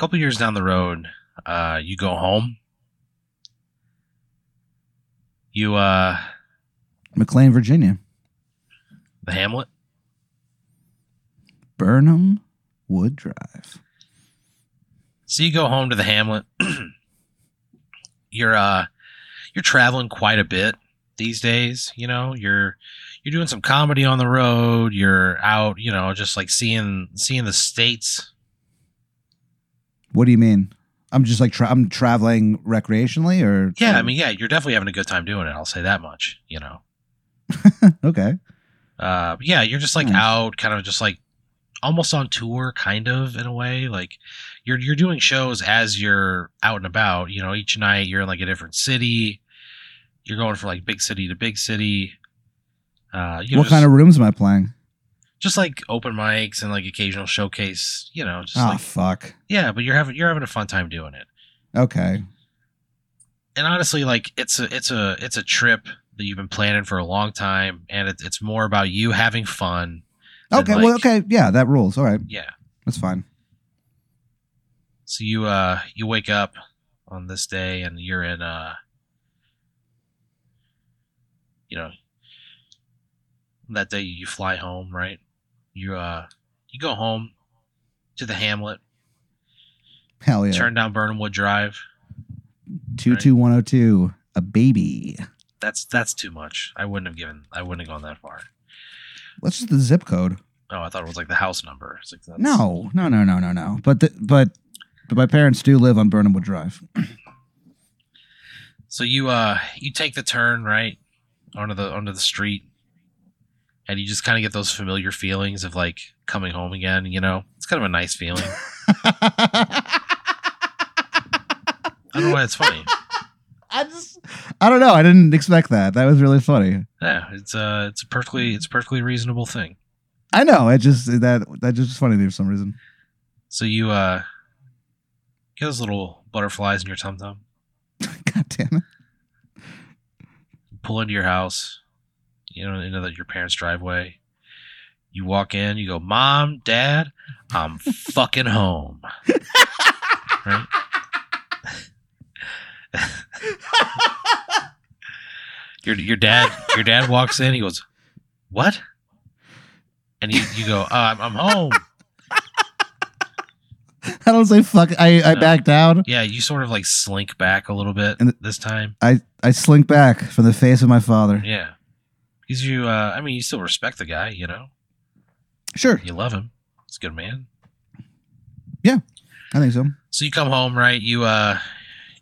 couple years down the road, uh, you go home. You uh, McLean, Virginia. the Hamlet. Burnham Wood Drive. So you go home to the Hamlet. you're uh you're traveling quite a bit these days, you know. You're you're doing some comedy on the road, you're out, you know, just like seeing seeing the states. What do you mean? I'm just like tra- I'm traveling recreationally, or Yeah, I mean, yeah, you're definitely having a good time doing it, I'll say that much, you know. okay. Uh yeah, you're just like Nice. out kind of just like almost on tour kind of in a way, like you're you're doing shows as you're out and about, you know, each night you're in like a different city. You're going from like big city to big city. Uh, you know, what kind of rooms am I playing? Just like open mics and like occasional showcase, you know, just Oh like fuck. yeah, but you're having you're having a fun time doing it. Okay. And honestly, like it's a it's a it's a trip that you've been planning for a long time, and it's it's more about you having fun. Okay. well, okay. Yeah, that rules. All right. Yeah. That's fine. So you uh you wake up on this day and you're in uh you know that day you fly home, right? You uh you go home to the Hamlet, Hell yeah. turn down Burnham Wood Drive. Two two one zero two. A baby. That's that's too much. I wouldn't have given I wouldn't have gone that far. What's just the zip code? Oh, I thought it was like the house number. It's like that's, No, no, no, no, no, no. But the, but but my parents do live on Burnham Wood Drive. So you uh you take the turn right onto the onto the street, and you just kind of get those familiar feelings of like coming home again. You know, it's kind of a nice feeling. I don't know why it's funny. I just I don't know. I didn't expect that. That was really funny. Yeah, it's uh it's a perfectly it's a perfectly reasonable thing. I know. It just that that just funny to me for some reason. So you uh get those little butterflies in your tum tum, God damn it. pull into your house, you know, into the, your parents' driveway. You walk in, you go, Mom, Dad, I'm fucking home. right? your your dad your dad walks in, he goes, What? And you, you go, uh, I'm, I'm home. I don't say fuck. I I No. back down. Yeah, you sort of like slink back a little bit And- this time. I I slink back from the face of my father. Yeah. Because you, uh, I mean, you still respect the guy, you know? Sure. You love him. He's a good man. Yeah, I think so. So you come home, right? You, uh,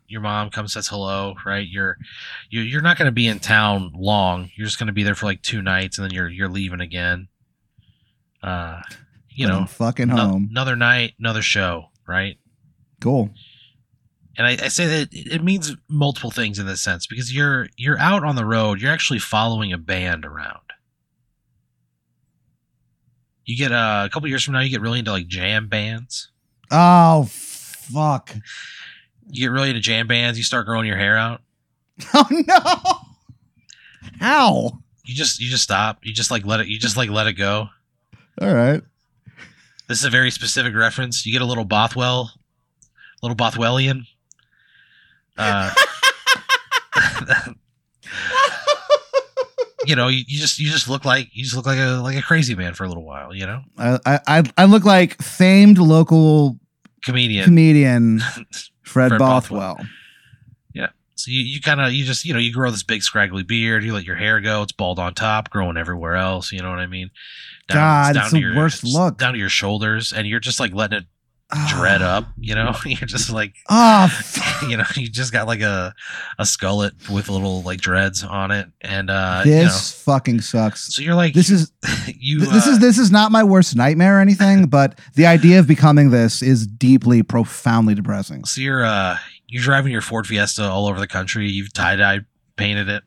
your mom comes says hello, right? You're, you, you're not going to be in town long. You're just going to be there for like two nights, and then you're you're leaving again. Uh, you But know, I'm fucking ano- home. another night, another show, right? Cool. And I, I say that it means multiple things in this sense because you're you're out on the road you're actually following a band around you get uh, a couple years from now you get really into like jam bands Oh fuck. you get really into jam bands you start growing your hair out Oh no. How? you just you just stop you just like let it you just like let it go All right. this is a very specific reference you get a little bothwell little bothwellian uh you know you, you just you just look like you just look like a like a crazy man for a little while you know I, I I look like famed local comedian. comedian Fred, Fred Bothwell. Bothwell. so you, you kind of you just you know you grow this big scraggly beard. You let your hair go. It's bald on top, growing everywhere else. You know what I mean? God, down it's to the your- worst look. Down to your shoulders, and you're just like letting it dread up. You know, you're just like Ah, f- you know you just got like a a skullet with little like dreads on it, and uh, this you know, fucking sucks. so you're like This is you. th- this uh, is this is not my worst nightmare or anything, but the idea of becoming this is deeply, profoundly depressing. so you're uh you're driving your Ford Fiesta all over the country. You've tie dye painted it.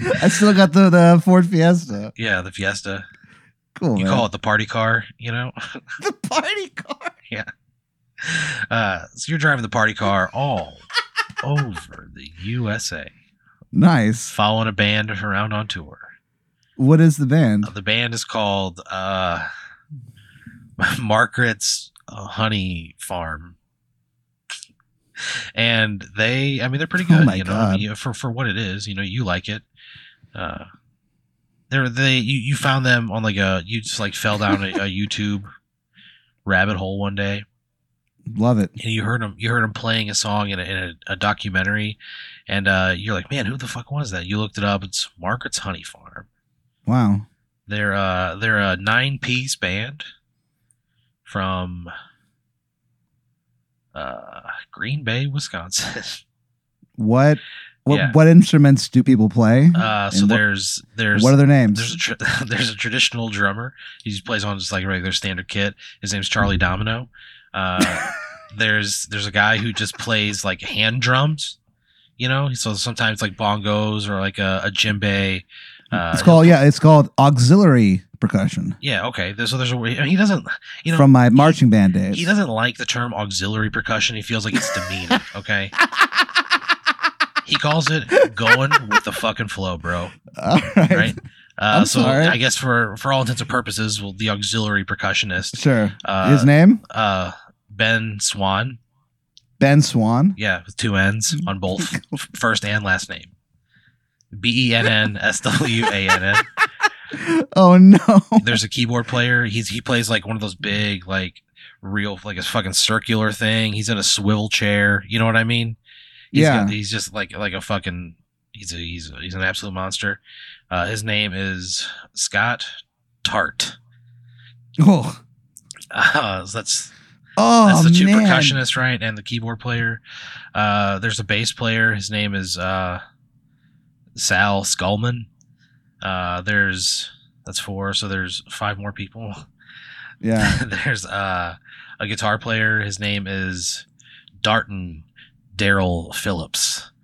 I still got the the Ford Fiesta. Yeah, the Fiesta. Cool. You man. call it the party car, you know? the party car. Yeah. Uh, so you're driving the party car all over the USA, Nice. following a band around on tour. What is the band? Uh, the band is called uh, Margaret's honey farm. And they, I mean, they're pretty Oh good. my you know, I mean, for for what it is, you know, you like it. Uh, they're they you, you found them on like a you just like fell down a, a YouTube rabbit hole one day. Love it. and you heard them you heard them playing a song in a, in a, a documentary. And uh, you're like man who the fuck was that? You looked it up. It's margaret's honey farm. Wow. they're uh they're a nine piece band from uh green bay wisconsin. What what Yeah. what instruments do people play? uh so what- there's there's what are their names? there's a tra- there's a traditional drummer. He just plays on just like a regular standard kit. His name's Charlie Domino. Uh, there's there's a guy who just plays like hand drums. You know, so sometimes like bongos or like a, a djembe. Uh, it's called yeah, it's called auxiliary percussion yeah. Okay. So there's a way- he doesn't you know from my marching band days. he doesn't like the term auxiliary percussion. He feels like it's demeaning. Okay. He calls it going with the fucking flow, bro. All right. Right. Uh, so sorry. I guess for for all intents and purposes, well, the auxiliary percussionist Sure. Uh, His name? uh Benn Swann. Benn Swann. Yeah, with two N's on both first and last name. B E N N S W A N N. Oh no. There's a keyboard player. He's he plays like one of those big like real like a fucking circular thing. He's in a swivel chair. You know what I mean? He's Yeah. got- he's just like like a fucking he's a he's a, he's an absolute monster. Uh, his name is Scott Tart. Oh. Uh, so that's Oh That's the two man. percussionists, right? And the keyboard player. Uh, there's a bass player. His name is uh, Sal Skullman. Uh, there's that's four. So there's five more people. Yeah. there's uh, a guitar player. His name is Darton Daryl Phillips.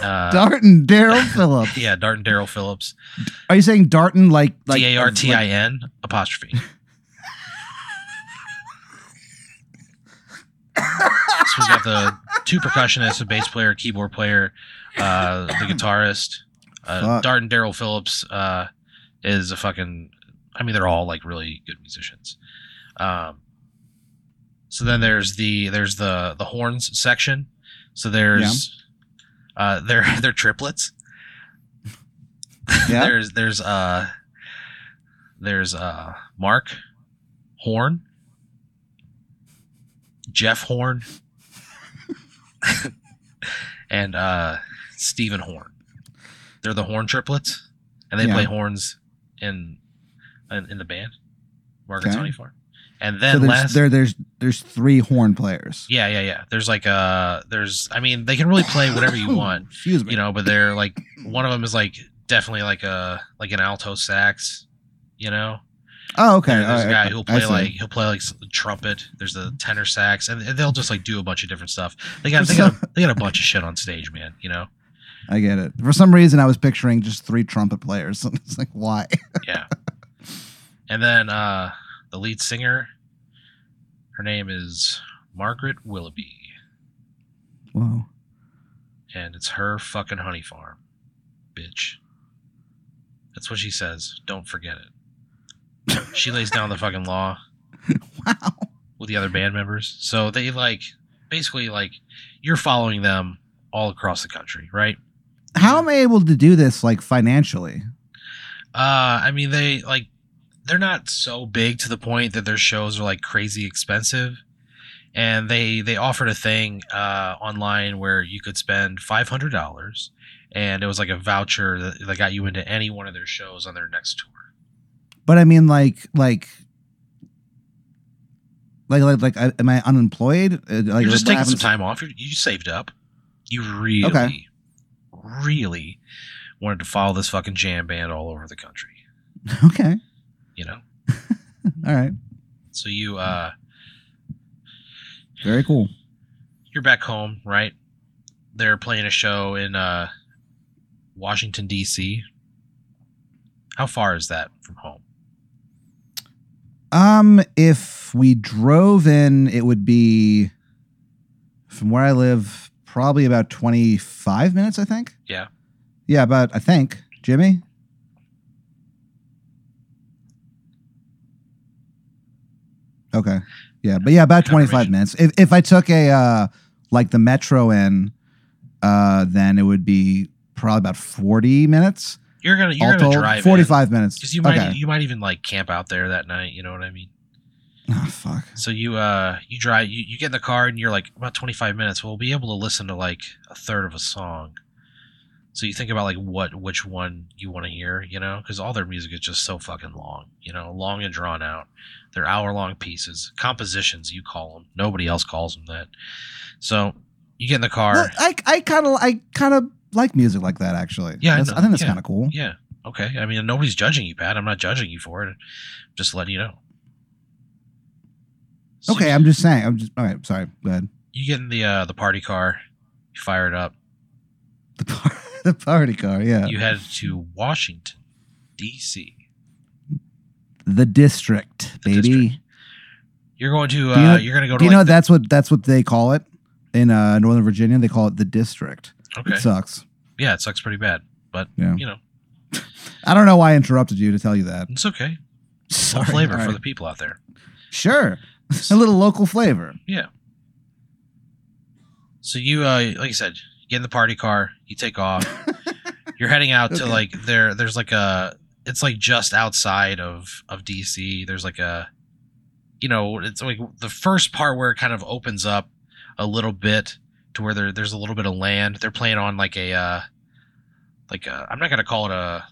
Uh, Darton Daryl Phillips. yeah, Darton Daryl Phillips. Are you saying Darton like like D A R T I N apostrophe. so we've got the two percussionists, a bass player, a keyboard player, uh, the guitarist. Uh, Darton Daryl Phillips uh, is a fucking. I mean, they're all like really good musicians. Um, so then there's the there's the the horns section. So there's uh, they're they're triplets. Yeah. there's there's uh there's uh Mark Horn, Jeff Horn, and uh Stephen Horn. They're the horn triplets, and they Yeah. play horns in, in in the band. Margaret's Okay. Honey Farm. And So then there's last there there's there's three horn players. Yeah, yeah, yeah. There's like uh there's I mean they can really play whatever you want Excuse me. you know but they're like one of them is like definitely like a like an alto sax you know oh, okay. There- there's all a right. guy who'll play like he'll play like trumpet there's a tenor sax and they'll just like do a bunch of different stuff they got they got a, they got a bunch of shit on stage man you know I get it. For some reason, I was picturing just three trumpet players. it's like, why? yeah and then uh the lead singer her name is margaret willoughby Wow. and it's her fucking honey farm bitch that's what she says don't forget it she lays down the fucking law Wow. with the other band members. So they like basically like you're following them all across the country, right? How am I able to do this like financially? Uh I mean they like they're not so big to the point that their shows are like crazy expensive. And they they offered a thing uh online where you could spend five hundred dollars and it was like a voucher that, that got you into any one of their shows on their next tour. But I mean, like, like, like, like, like, I- am I unemployed? Uh, Like, You're just taking some time off. You're, you saved up. You really, Okay. really wanted to follow this fucking jam band all over the country. Okay. You know, All right. so you uh, Very cool. you're back home, right? They're playing a show in uh, Washington D.C. How far is that from home? Um, if we drove in, it would be from where I live, probably about 25 minutes, I think. Yeah. Yeah, about, I think. Jimmy? Okay. Yeah, but yeah, about twenty five minutes. If if I took a uh like the metro in, uh, then it would be probably about forty minutes. You're gonna you're All gonna told, drive forty five minutes. because you might okay. you might even like camp out there that night. You know what I mean? Oh, fuck. So you uh you drive you, you get in the car and you're like about 25 minutes. We'll be able to listen to like a third of a song. So you think about like what which one you want to hear, you know, because all their music is just so fucking long, you know, long and drawn out. They're hour long pieces, compositions you call them. Nobody else calls them that. So you get in the car. Well, I I kind of I kind of like music like that actually. Yeah, I That's- I, think that's Yeah. kind of cool. yeah, okay. I mean, nobody's judging you, Pat. I'm not judging you for it. Just letting you know. So Okay, I'm just saying. I'm just all right. Sorry. Go ahead. you get in the uh, the party car, you fire it up. The par- the party car. Yeah. you head to Washington, D.C. the district, The baby. district. You're going to Do you uh, know- you're going to go to Do you know that's what that's what they call it in uh, Northern Virginia? They call it the district. okay. It sucks. yeah, it sucks pretty bad, but Yeah. you know I don't know why I interrupted you to tell you that. it's okay. Sorry. Some flavor All for right. the people out there. Sure. A little local flavor. Yeah. So you uh, like I said, you get in the party car, you take off. you're heading out to like there. There's like a. It's like just outside of of D.C. There's like a. You know, it's like the first part where it kind of opens up a little bit to where there there's a little bit of land. They're playing on like a. uh like a, I'm not gonna call it a.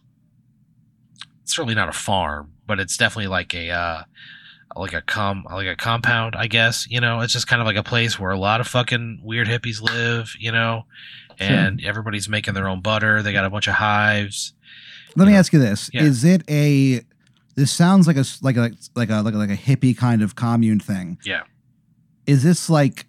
It's certainly not a farm, but it's definitely like a. uh like a com like a compound, I guess. You know, it's just kind of like a place where a lot of fucking weird hippies live. You know, and everybody's making their own butter. They got a bunch of hives. Let me Yeah. ask you this: Yeah. Is it a? This sounds like a like a like a like a, like a hippie kind of commune thing. Yeah. Is this like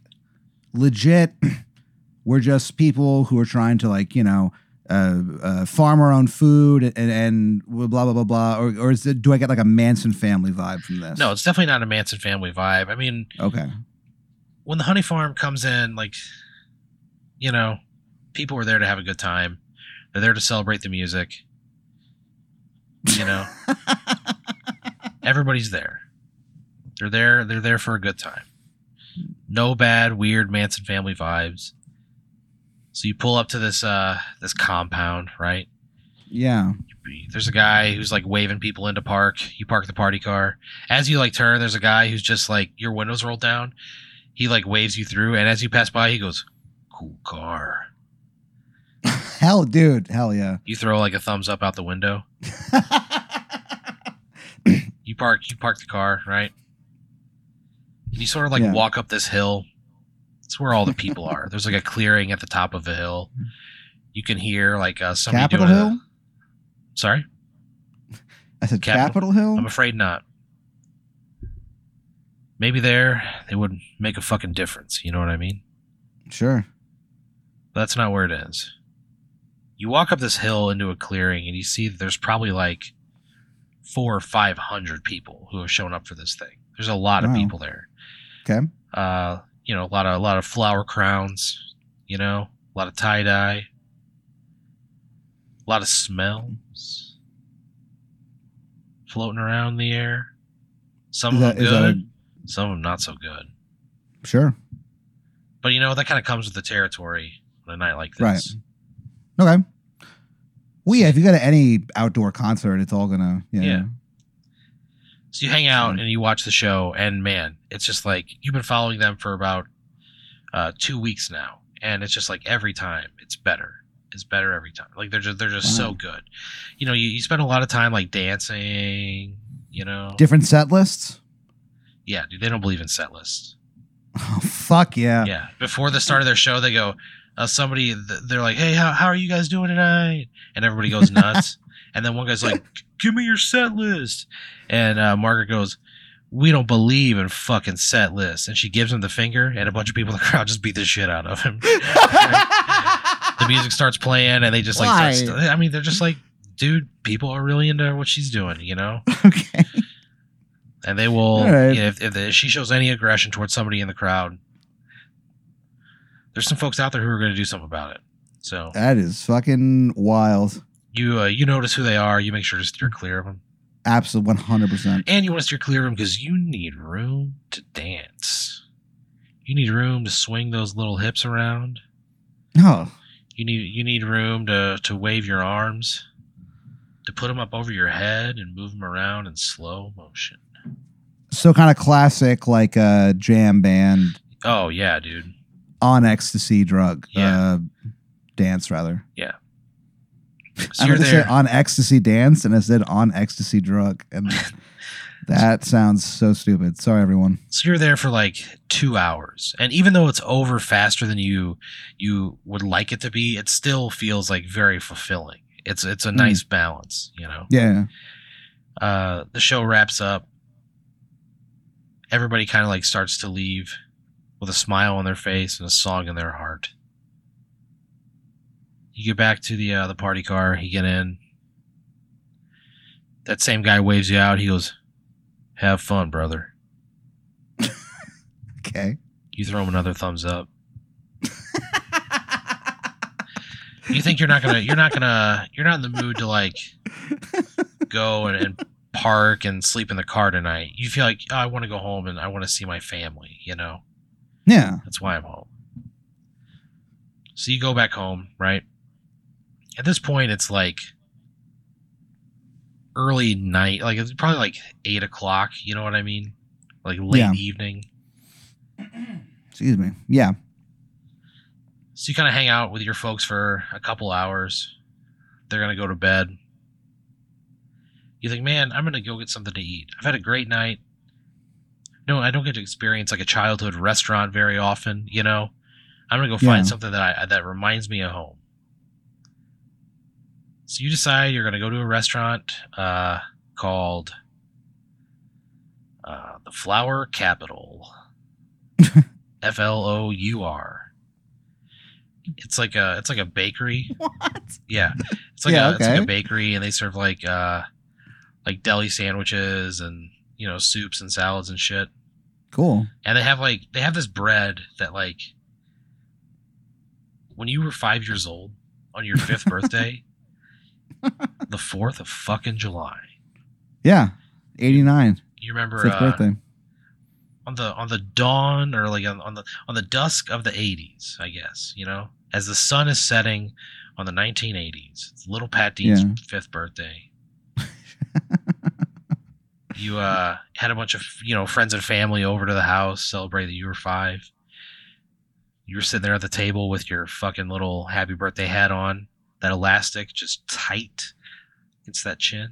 legit? We're just people who are trying to like you know uh, uh, farm our own food and and blah blah blah blah, or or is it? Do I get like a Manson family vibe from this? No, it's definitely not a Manson family vibe. I mean, Okay. when the honey farm comes in, like, you know, people are there to have a good time. They're there to celebrate the music. You know, everybody's there. They're there. They're there for a good time. No bad, weird Manson family vibes. So you pull up to this uh this compound, right? Yeah. There's a guy who's like waving people into park. You park the party car. As you like turn, there's a guy who's just like your windows rolled down. He like waves you through, and as you pass by, he goes, "Cool car." Hell, dude. Hell yeah. You throw like a thumbs up out the window. You park. You park the car, right? And you sort of like Yeah. walk up this hill. It's where all the people are. There's like a clearing at the top of a hill. You can hear like uh, somebody Capitol doing a- Hill. Sorry, I said Capitol- Capitol Hill. I'm afraid not. Maybe there they would make a fucking difference. You know what I mean? Sure. That's not where it is. You walk up this hill into a clearing and you see that there's probably like four or five hundred people who have shown up for this thing. There's a lot of people there. Okay. Uh, you know, a lot of a lot of flower crowns. You know, a lot of tie dye. A lot of smells floating around in the air. Some Is of them that a- good, some of them not so good. Sure. But you know that kind of comes with the territory on a night like this. Right. Okay. Well, yeah. If you go to any outdoor concert, it's all gonna. Yeah. Yeah. So you hang out Mm. and you watch the show, and man, it's just like you've been following them for about uh, two weeks now, and it's just like every time it's better. It's better every time. Like they're just they're just so good. You know, you, you spend a lot of time like dancing. You know, Different set lists. yeah, dude, they don't believe in set lists. Oh fuck yeah. Yeah, before the start of their show, they go. Uh, somebody, they're like, "Hey, how, how are you guys doing tonight?" And everybody goes nuts. and then one guy's like, "Give me your set list." And uh, Margaret goes, "We don't believe in fucking set lists." And she gives him the finger, and a bunch of people in the crowd just beat the shit out of him. the music starts playing, and they just like, Why? St- I mean, they're just like, dude, people are really into what she's doing, you know. okay. And they will, right. you know, if, if, if she shows any aggression towards somebody in the crowd, there's some folks out there who are going to do something about it. So That is fucking wild. You uh, you notice who they are, you make sure to steer clear of them. Absolutely, one hundred percent. And you want to steer clear of them because you need room to dance. You need room to swing those little hips around. No, You need you need room to to wave your arms, to put them up over your head and move them around in slow motion. so kind of classic, like a jam band Oh yeah, dude. on ecstasy drug. Yeah. Uh, dance rather. So I meant to say on ecstasy dance, and I said on ecstasy drug, and that sounds so stupid. Sorry, everyone. So you're there for like two hours, and even though it's over faster than you you would like it to be, it still feels like very fulfilling. It's it's a nice balance, you know. Yeah, Uh, the show wraps up. Everybody kind of like starts to leave with a smile on their face and a song in their heart. You get back to the uh, the party car. You get in. That same guy waves you out. He goes, "Have fun, brother." okay. You throw him another thumbs up. you think you're not gonna you're not gonna you're not in the mood to like go and, and park and sleep in the car tonight. You feel like oh, I want to go home and I want to see my family. You know Yeah, that's why I'm home. So you go back home, right? At this point, it's like early night, like it's probably like eight o'clock. You know what I mean? Like late Yeah. evening. excuse me. Yeah, So you kind of hang out with your folks for a couple hours. They're gonna go to bed. You think, man, I'm gonna go get something to eat. I've had a great night. No, I don't get to experience like a childhood restaurant very often. You know, I'm gonna go find Yeah. something that I that reminds me of home. So you decide you're gonna go to a restaurant uh, called uh, the Flour Capital. F L O U R. It's like a it's like a bakery. what? Yeah, it's like Yeah, a it's like a bakery, and they serve like uh like deli sandwiches and you know soups and salads and shit. Cool. And they have like they have this bread that like when you were five years old on your fifth birthday, the fourth of fucking July. Yeah, eighty nine. You remember Fifth uh, birthday. on the on the dawn or like on, on the on the dusk of the 80s i guess you know as the sun is setting on the 1980s little pat dean's Yeah. fifth birthday you uh had a bunch of you know friends and family over to the house celebrate that you were five you were sitting there at the table with your fucking little happy birthday hat on that elastic just tight against that chin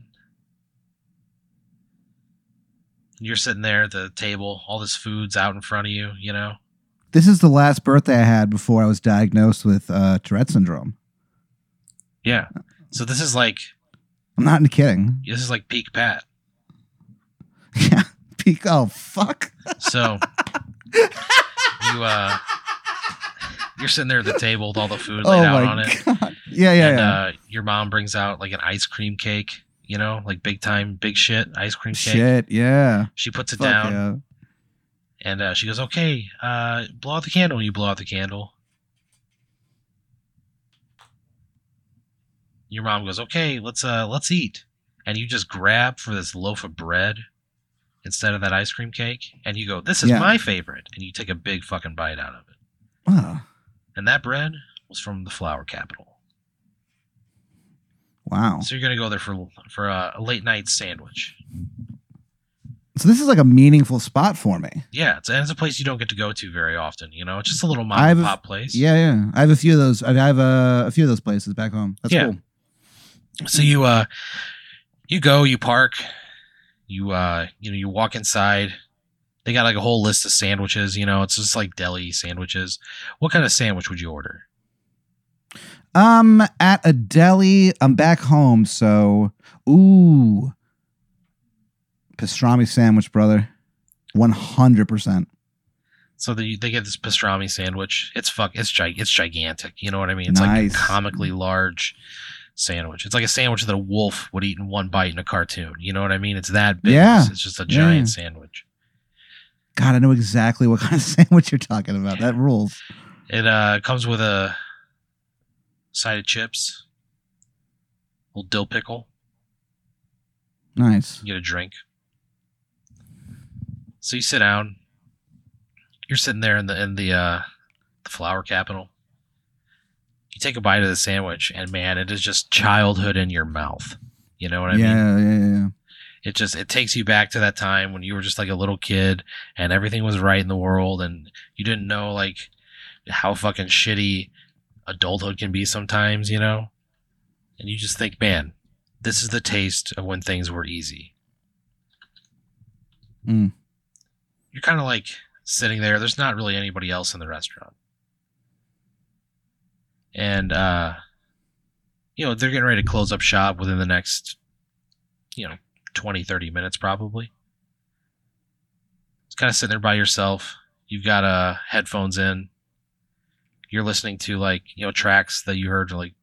you're sitting there at the table all this food's out in front of you you know This is the last birthday I had before I was diagnosed with uh, Tourette syndrome. yeah so this is like I'm not kidding. this is like peak pat Yeah. Peak. Oh fuck. so you uh you're sitting there at the table with all the food laid oh out on it god. Yeah, yeah, and yeah. uh your mom brings out like an ice cream cake you know like big time big shit ice cream cake Shit. Yeah. she puts it Fuck down yeah. and uh, she goes okay uh blow out the candle you blow out the candle your mom goes okay let's uh let's eat and you just grab for this loaf of bread instead of that ice cream cake and you go this is Yeah. my favorite and you take a big fucking bite out of it Wow. and that bread was from the flour capital Wow. so you're gonna go there for for a, late night sandwich So this is like a meaningful spot for me. yeah it's, and it's a place you don't get to go to very often you know it's just a little mom and pop place Yeah, yeah. I have a few of those. I have a, a few of those places back home. That's Yeah. cool. So you uh you go, you park, you uh you know, you walk inside. They got like a whole list of sandwiches, you know, it's just like deli sandwiches. What kind of sandwich would you order? Um, at a deli. I'm back home, so ooh, pastrami sandwich, brother. One hundred percent. So they they get this pastrami sandwich. It's fuck it's gi- it's gigantic, you know what I mean? It's Nice. like a comically large sandwich. It's like a sandwich that a wolf would eat in one bite in a cartoon. You know what I mean? It's that big. Yeah. It's, it's just a giant Yeah. sandwich. God, I know exactly what kind of sandwich you're talking about. That rules. It uh comes with a side of chips, little dill pickle, Nice. Get a drink. So you sit down. You're sitting there in the in the uh, the flour capital. You take a bite of the sandwich, and man, it is just childhood in your mouth. You know what I mean? yeah, yeah, yeah, yeah. it just it takes you back to that time when you were just like a little kid and everything was right in the world and you didn't know like how fucking shitty adulthood can be sometimes you know? And you just think man this is the taste of when things were easy. Mm. you're kind of like sitting there there's not really anybody else in the restaurant. And uh you know they're getting ready to close up shop within the next you know 20 30 minutes probably. It's kind of sitting there by yourself. You've got uh headphones in you're listening to like you know tracks that you heard like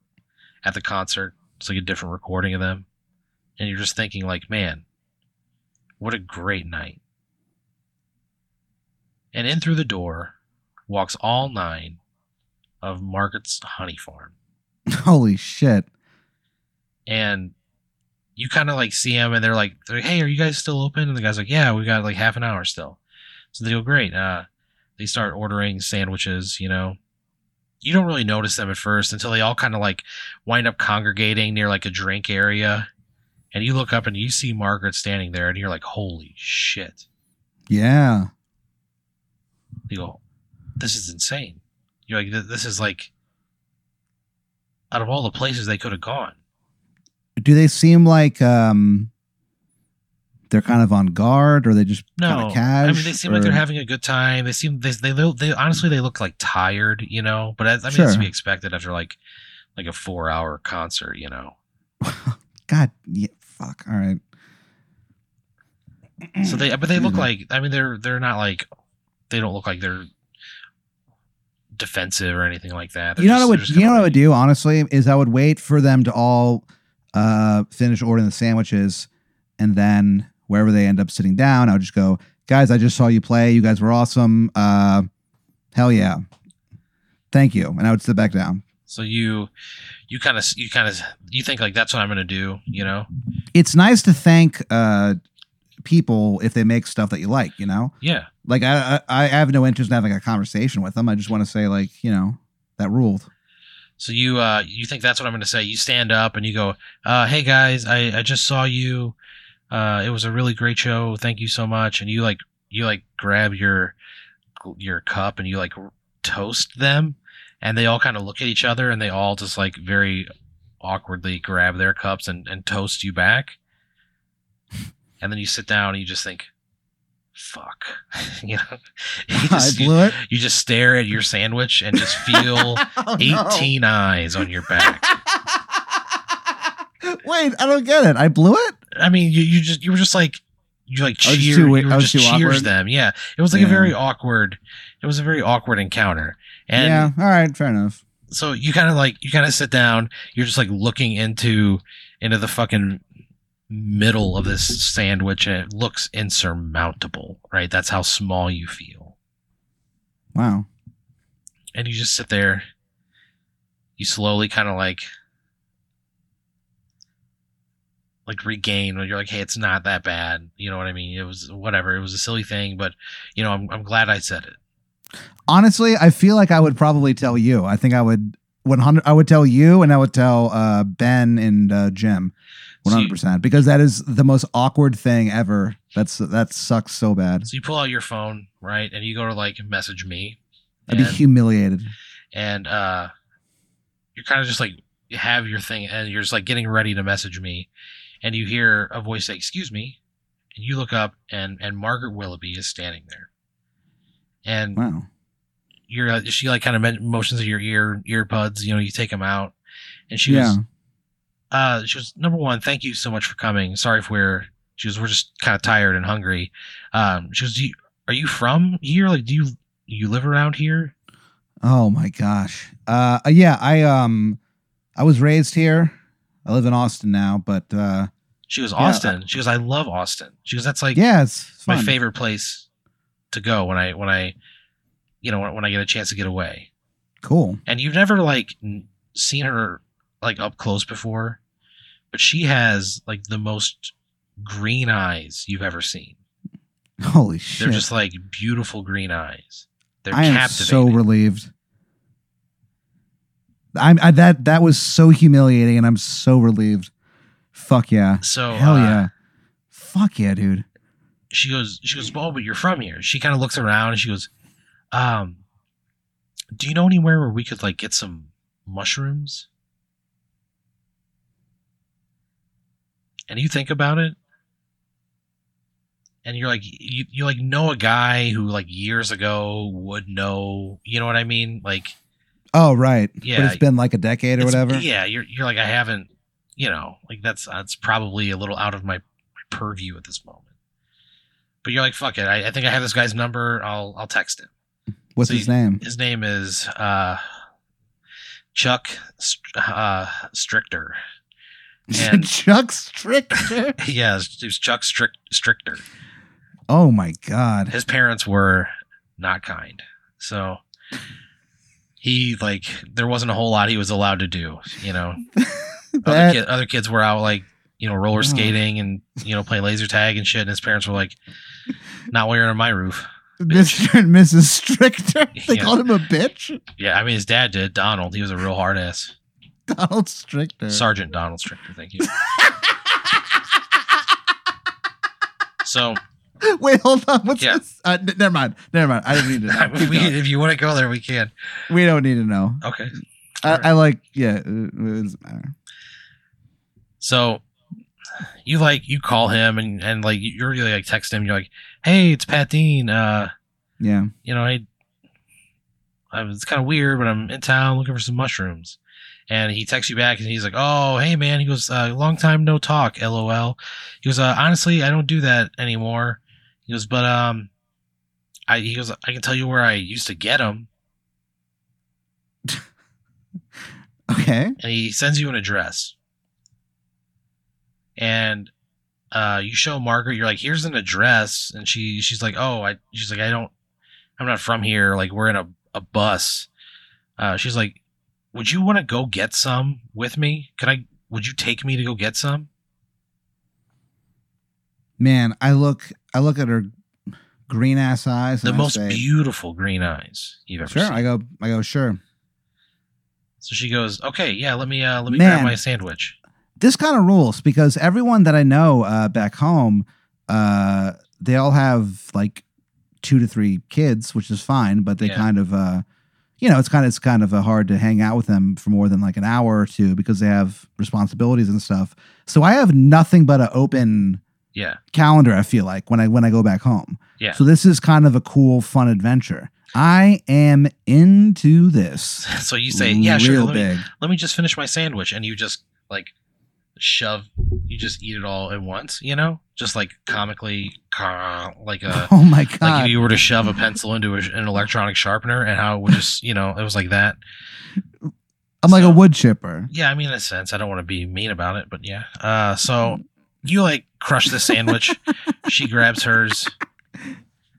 at the concert it's like a different recording of them and you're just thinking like man what a great night. And in through the door walks all nine of margaret's honey farm. Holy shit. and you kind of like see them and they're like, they're like, hey are you guys still open? And the guy's like yeah we got like half an hour still. So they go great. Uh they start ordering sandwiches you know you don't really notice them at first until they all kind of like wind up congregating near like a drink area. And you look up and you see margaret standing there and you're like holy shit. Yeah. you go this is insane. You're like this is like out of all the places they could have gone. Do they seem like um they're kind of on guard or they just kind No, of cash? I mean they seem like they're having a good time. They seem they they they, they honestly they look like tired, you know. But I, I mean, it's to be expected after like like a four hour concert, you know. God, yeah, fuck. All right. So they but they look like I mean they're they're not like they don't look like they're defensive or anything like that. They're you know just- what would you know what I would do honestly is I would wait for them to all uh finish ordering the sandwiches and then wherever they end up sitting down I would just go guys I just saw you play you guys were awesome uh hell yeah thank you and I would sit back down So you you kind of you kind of you think like that's what I'm gonna do, you know? it's nice to thank uh people if they make stuff that you like you know Yeah. like I I, I have no interest in having a conversation with them I just want to say like you know that ruled So you uh you think that's what I'm gonna say? You stand up and you go, uh, "Hey guys, I I just saw you. Uh, it was a really great show. Thank you so much." And you like you like grab your your cup and you like toast them, and they all kind of look at each other and they all just like very awkwardly grab their cups and and toast you back. And then you sit down and you just think, "Fuck," you know. You I just, you, it you just stare at your sandwich and just feel. Oh, no. 18 eyes on your back. Wait, I don't get it. I blew it. I mean, you, you just you were just like you like cheer, too- you were just cheers awkward. them. Yeah, it was like a very awkward. It was a very awkward encounter, and yeah. All right. Fair enough. so you kind of like you kind of sit down. You're just like looking into into the fucking middle of this sandwich, and it looks insurmountable. Right, that's how small you feel, Wow. and you just sit there. You slowly kind of like like regain when you're like, hey, it's not that bad. You know what I mean? It was whatever. It was a silly thing, but you know, I'm I'm glad I said it. Honestly, I feel like I would probably tell you. I think I would 100. I would tell you, and I would tell uh, Ben and uh, Jim. So you- hundred percent, because that is the most awkward thing ever. That's that sucks so bad. So you pull out your phone, right, and you go to like message me, I'd be humiliated. and uh, you're kind of just like have your thing, and you're just like getting ready to message me, and you hear a voice say, "Excuse me," and you look up, and and Margaret Willoughby is standing there, and Wow. you're uh, she like kind of motions of your ear ear buds, you know, you take them out, and she yeah. was uh she was number one thank you so much for coming sorry if we're she was we're just kind of tired and hungry um she was do you, are you from here like do you you live around here Oh my gosh. Uh, yeah. I um, I was raised here. I live in Austin now, but uh, she was Yeah. austin she goes i love austin she goes that's like yeah, it's my fun. favorite place to go when i when i you know when, when i get a chance to get away Cool. and you've never like seen her like up close before but she has like the most green eyes you've ever seen. Holy shit! They're just like beautiful green eyes. They're I am so relieved. I'm I, that that was so humiliating, and I'm so relieved. Fuck yeah! so Hell uh, yeah! Fuck yeah, dude! she goes she goes oh but you're from here she kind of looks around and she goes um do you know anywhere where we could like get some mushrooms and you think about it and you're like you, you like know a guy who like years ago would know you know what i mean like Oh right, Yeah. but it's been like a decade or whatever. yeah you're you're like i haven't you know like that's that's probably a little out of my, my purview at this moment but you're like fuck it I, I think i have this guy's number i'll i'll text him What's so his name? his name is uh chuck uh strichter and- Chuck Stricker. yeah it was chuck Strick- strichter oh my god! his parents were not kind so he like there wasn't a whole lot he was allowed to do you know other, That- kid, other kids were out like you know roller Oh. skating and you know playing laser tag and shit and his parents were like not while you're on my roof Mr. and Mrs. Stricker. They Yeah. called him a bitch. yeah i mean his dad did donald he was a real hard ass Donald Stricker. sergeant donald stricker thank you so Wait, hold on. What's Yeah. this? Uh, n- never mind. Never mind. I didn't need to know. We, if you want to go there we can we don't need to know. okay I, Alright. I like. Yeah, it, it doesn't matter. So you like you call him and and like you're really like text him. You're like, hey, it's Pat Dean. Uh, Yeah. you know, I, I it's kind of weird, but I'm in town looking for some mushrooms. And he texts you back and he's like, oh, hey man. He goes, uh, long time no talk. LOL. He goes, uh, honestly, I don't do that anymore. He goes, but um, I he goes, I can tell you where I used to get them. Okay. and he sends you an address. And uh, you show Margaret, you're like, here's an address, and she she's like, oh, I she's like, I don't, I'm not from here. Like we're in a a bus. Uh, she's like, would you want to go get some with me? Could I? Would you take me to go get some? Man, I look. I look at her green ass eyes. The most say, beautiful green eyes you've ever Sure. seen. I go. I go. Sure. so she goes, okay, yeah, let me uh, let me grab my sandwich. This kind of rules because everyone that I know uh, back home, uh, they all have like two to three kids, which is fine. But they Yeah. kind of, uh, you know, it's kind of it's kind of uh, hard to hang out with them for more than like an hour or two because they have responsibilities and stuff. So I have nothing but an open Yeah, calendar. I feel like when I when I go back home. Yeah. So this is kind of a cool, fun adventure. I am into this. so you say, yeah, sure, Real let me, let me just finish my sandwich and you just like shove you just eat it all at once you know just like comically like a oh my god like if you were to shove a pencil into a, an electronic sharpener and how it would just you know it was like that I'm like a wood chipper. yeah i mean in a sense i don't want to be mean about it but yeah uh so you like crush the sandwich? She grabs hers.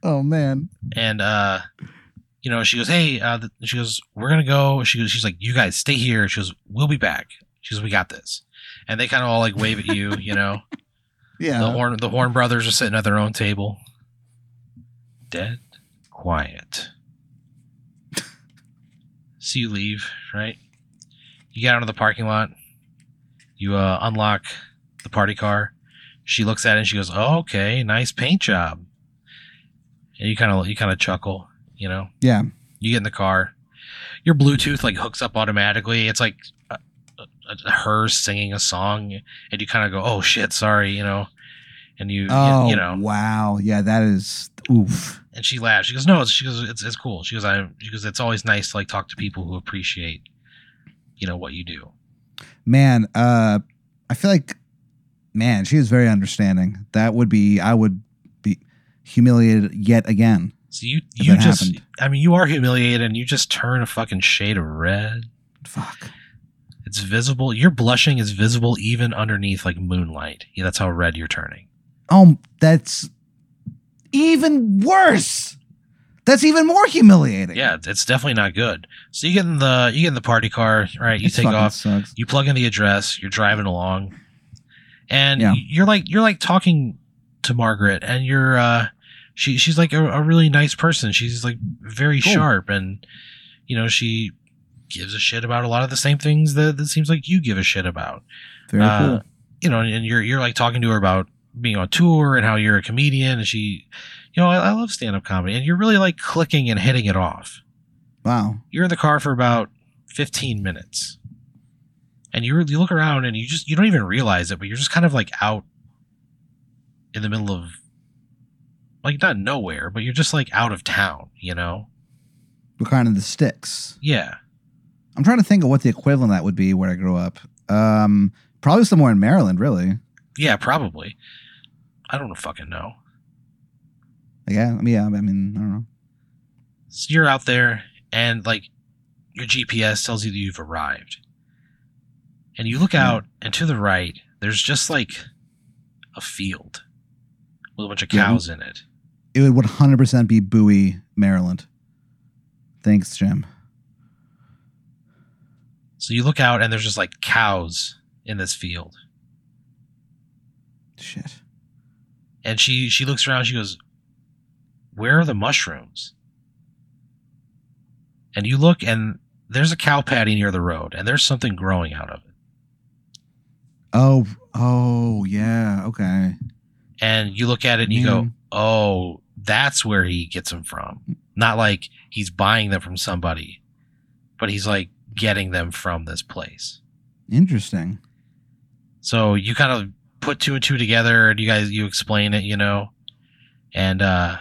Oh man. and uh you know she goes hey uh she goes we're gonna go. She goes she's like you guys stay here. She goes we'll be back. She goes we got this. And they kind of all like wave at you you know? Yeah. the horn the horn brothers are sitting at their own table. Dead quiet. So you leave right? You get out of the parking lot. You uh, unlock the party car. She looks at it and she goes oh, okay nice paint job. And you kind of you kind of chuckle you know? Yeah. you get in the car. Your bluetooth like hooks up automatically. It's like uh, uh, her singing a song and you kind of go oh shit sorry you know? And you Oh, you, you know? wow. Yeah, that is oof. and she laughs. She goes no she goes it's, it's cool. She goes i she goes it's always nice to like talk to people who appreciate you know what you do. Man, uh I feel like man, she is very understanding. That would be I would be humiliated yet again. so you you just happened. i mean you are humiliated and you just turn a fucking shade of red Fuck. it's visible your blushing is visible even underneath like moonlight yeah that's how red you're turning Oh, that's even worse. That's even more humiliating. Yeah, it's definitely not good. So you get in the you get in the party car, right? You This take off, Sucks. you plug in the address, you're driving along, and Yeah. you're like you're like talking to Margaret, and you're uh, she she's like a, a really nice person. She's like very Cool. sharp, and you know she gives a shit about a lot of the same things that, that seems like you give a shit about. Very Uh, cool. You know, and you're you're like talking to her about being on tour and how you're a comedian, and she, you know, I, I love stand up comedy, and you're really like clicking and hitting it off. Wow. You're in the car for about 15 minutes. And you you look around and you just you don't even realize it, but you're just kind of like out in the middle of like not nowhere, but you're just like out of town, you know? We're kind of the sticks. Yeah. I'm trying to think of what the equivalent that would be where I grew up. Um, probably somewhere in Maryland, really. Yeah, probably. I don't fucking know. Yeah, yeah. I mean, I don't know. So you're out there and like your GPS tells you that you've arrived. And you look hmm. out and to the right, there's just like a field with a bunch of Yeah. cows in it. It would 100% be Bowie, Maryland. Thanks, Jim. So you look out and there's just like cows in this field. Shit. And she she looks around, she goes, Where are the mushrooms? And you look and there's a cow patty near the road and there's something growing out of it. Oh, oh, yeah. Okay. And you look at it and you go, Oh, that's where he gets them from. Not like he's buying them from somebody, but he's like getting them from this place. Interesting. So you kind of put two and two together and you guys you explain it, you know. And uh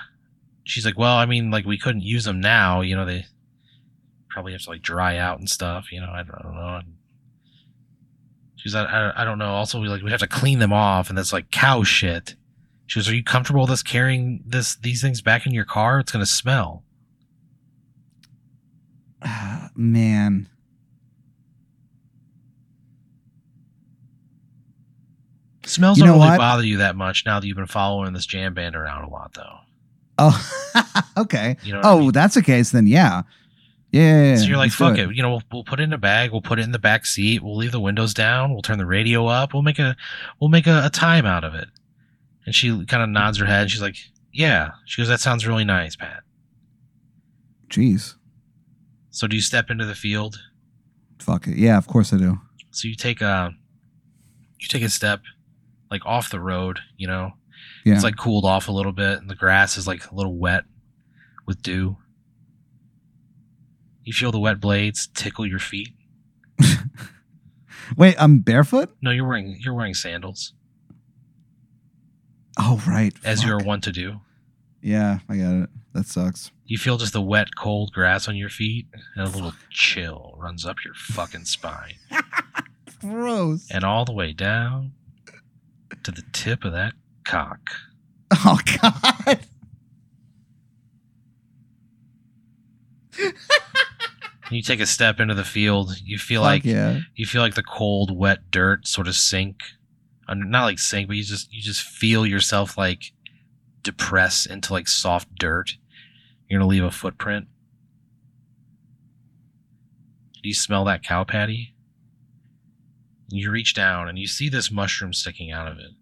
she's like, "Well, I mean, like we couldn't use them now, you know, they probably have to like dry out and stuff, you know. I don't, I don't know." And she's like, I, I don't know. Also, we like we have to clean them off and that's like cow shit. She goes, "Are you comfortable with us carrying this these things back in your car? It's going to smell." Man. Smells You don't really what? bother you that much now that you've been following this jam band around a lot though. Oh, okay. You know what I Oh, mean? that's the case then. Yeah. Yeah. So you're like, fuck it. You know, we'll, we'll put it in a bag. We'll put it in the back seat. We'll leave the windows down. We'll turn the radio up. We'll make a we'll make a, a time out of it. And she kind of nods her head. She's like, yeah. She goes, that sounds really nice, Pat. Jeez. So do you step into the field? Fuck it. Yeah, of course I do. So you take a you take a step like off the road. You know, Yeah. it's like cooled off a little bit, and the grass is like a little wet with dew. You feel the wet blades tickle your feet. Wait, I'm barefoot? No, you're wearing you're wearing sandals Oh, right. as Fuck. you're wont to do. Yeah, I got it. That sucks. You feel just the wet, cold grass on your feet, and a little chill runs up your fucking spine, Gross. and all the way down to the tip of that cock. Oh, God. You take a step into the field. You feel Fuck like yeah. you feel like the cold, wet dirt sort of sink, not like sink, but you just you just feel yourself like depress into like soft dirt. You're gonna leave a footprint. You smell that cow patty. You reach down and you see this mushroom sticking out of it.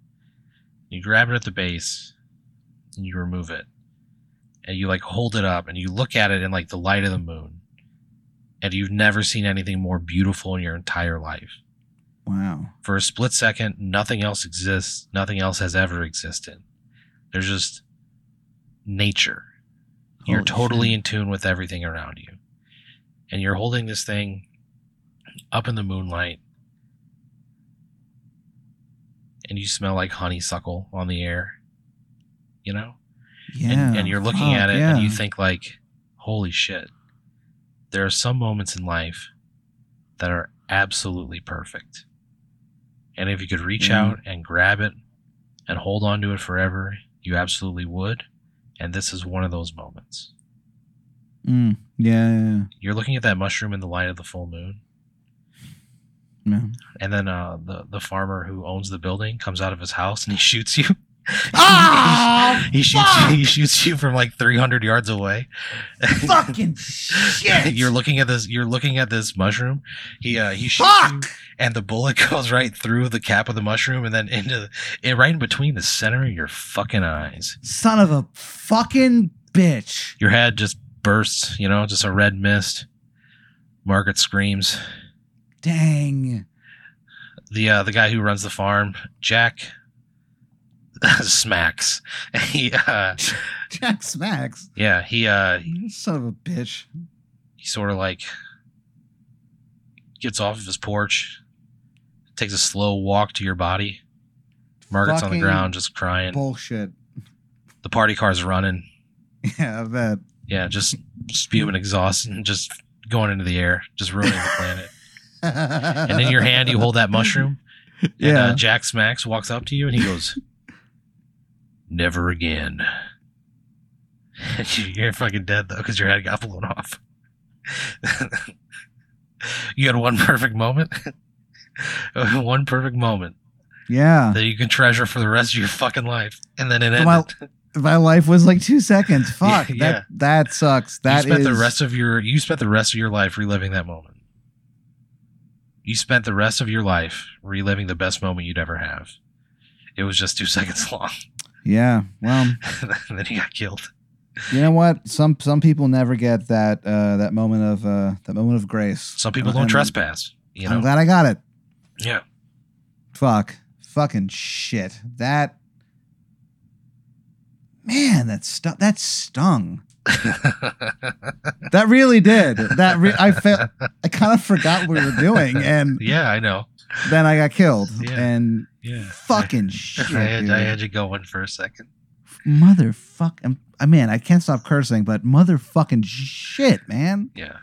You grab it at the base and you remove it. And you like hold it up and you look at it in like the light of the moon. And you've never seen anything more beautiful in your entire life. Wow. For a split second, nothing else exists. Nothing else has ever existed. There's just nature. You're totally shit. in tune with everything around you. And you're holding this thing up in the moonlight. And you smell like honeysuckle on the air. You know? Yeah. and, and you're looking fuck, at it yeah. and you think like holy shit there are some moments in life that are absolutely perfect. And if you could reach Yeah. out and grab it and hold on to it forever you absolutely would. And this is one of those moments. Mm, yeah, yeah, you're looking at that mushroom in the light of the full moon. Yeah. and then uh, the, the farmer who owns the building comes out of his house and he shoots you Ah, he shoots fuck! he shoots you from like 300 yards away. Fucking shit! you're looking at this you're looking at this mushroom. He uh he shoots you Fuck! and the bullet goes right through the cap of the mushroom and then into and right in between the center of your fucking eyes. Son of a fucking bitch! Your head just bursts, you know, just a red mist. Margaret screams. Dang. The uh the guy who runs the farm, Jack smacks. He uh Jack Smacks. yeah, he uh Son of a bitch. he sort of like gets off of his porch, takes a slow walk to your body. Margaret's on the ground just crying. Bullshit. The party car's running. Yeah, I bet. Yeah, just spewing exhaust and just going into the air, just ruining the planet. And in your hand, you hold that mushroom. And Yeah. uh, Jack Smacks walks up to you and he goes, Never again. You're fucking dead though because your head got blown off. you had one perfect moment. one perfect moment yeah. that you can treasure for the rest of your fucking life. And then it ended. My- My life was like two seconds. Fuck. Yeah. That that sucks. you That spent is the rest of your you spent the rest of your life reliving that moment. You spent the rest of your life reliving the best moment you'd ever have. It was just two seconds long. Yeah. Well, then he got killed. you know what? Some some people never get that uh that moment of uh that moment of grace. Some people Uh, don't and trespass. You I'm glad I got it. Yeah. Fuck. Fucking shit. That Man, that stu- that stung. That really did. That re- I felt I kind of forgot what we were doing and yeah, I know. Then I got killed. Yeah. And Yeah. fucking I, shit. had, dude. I had you going for a second. Motherfuck. Um, I mean, I can't stop cursing, but motherfucking shit, man. Yeah.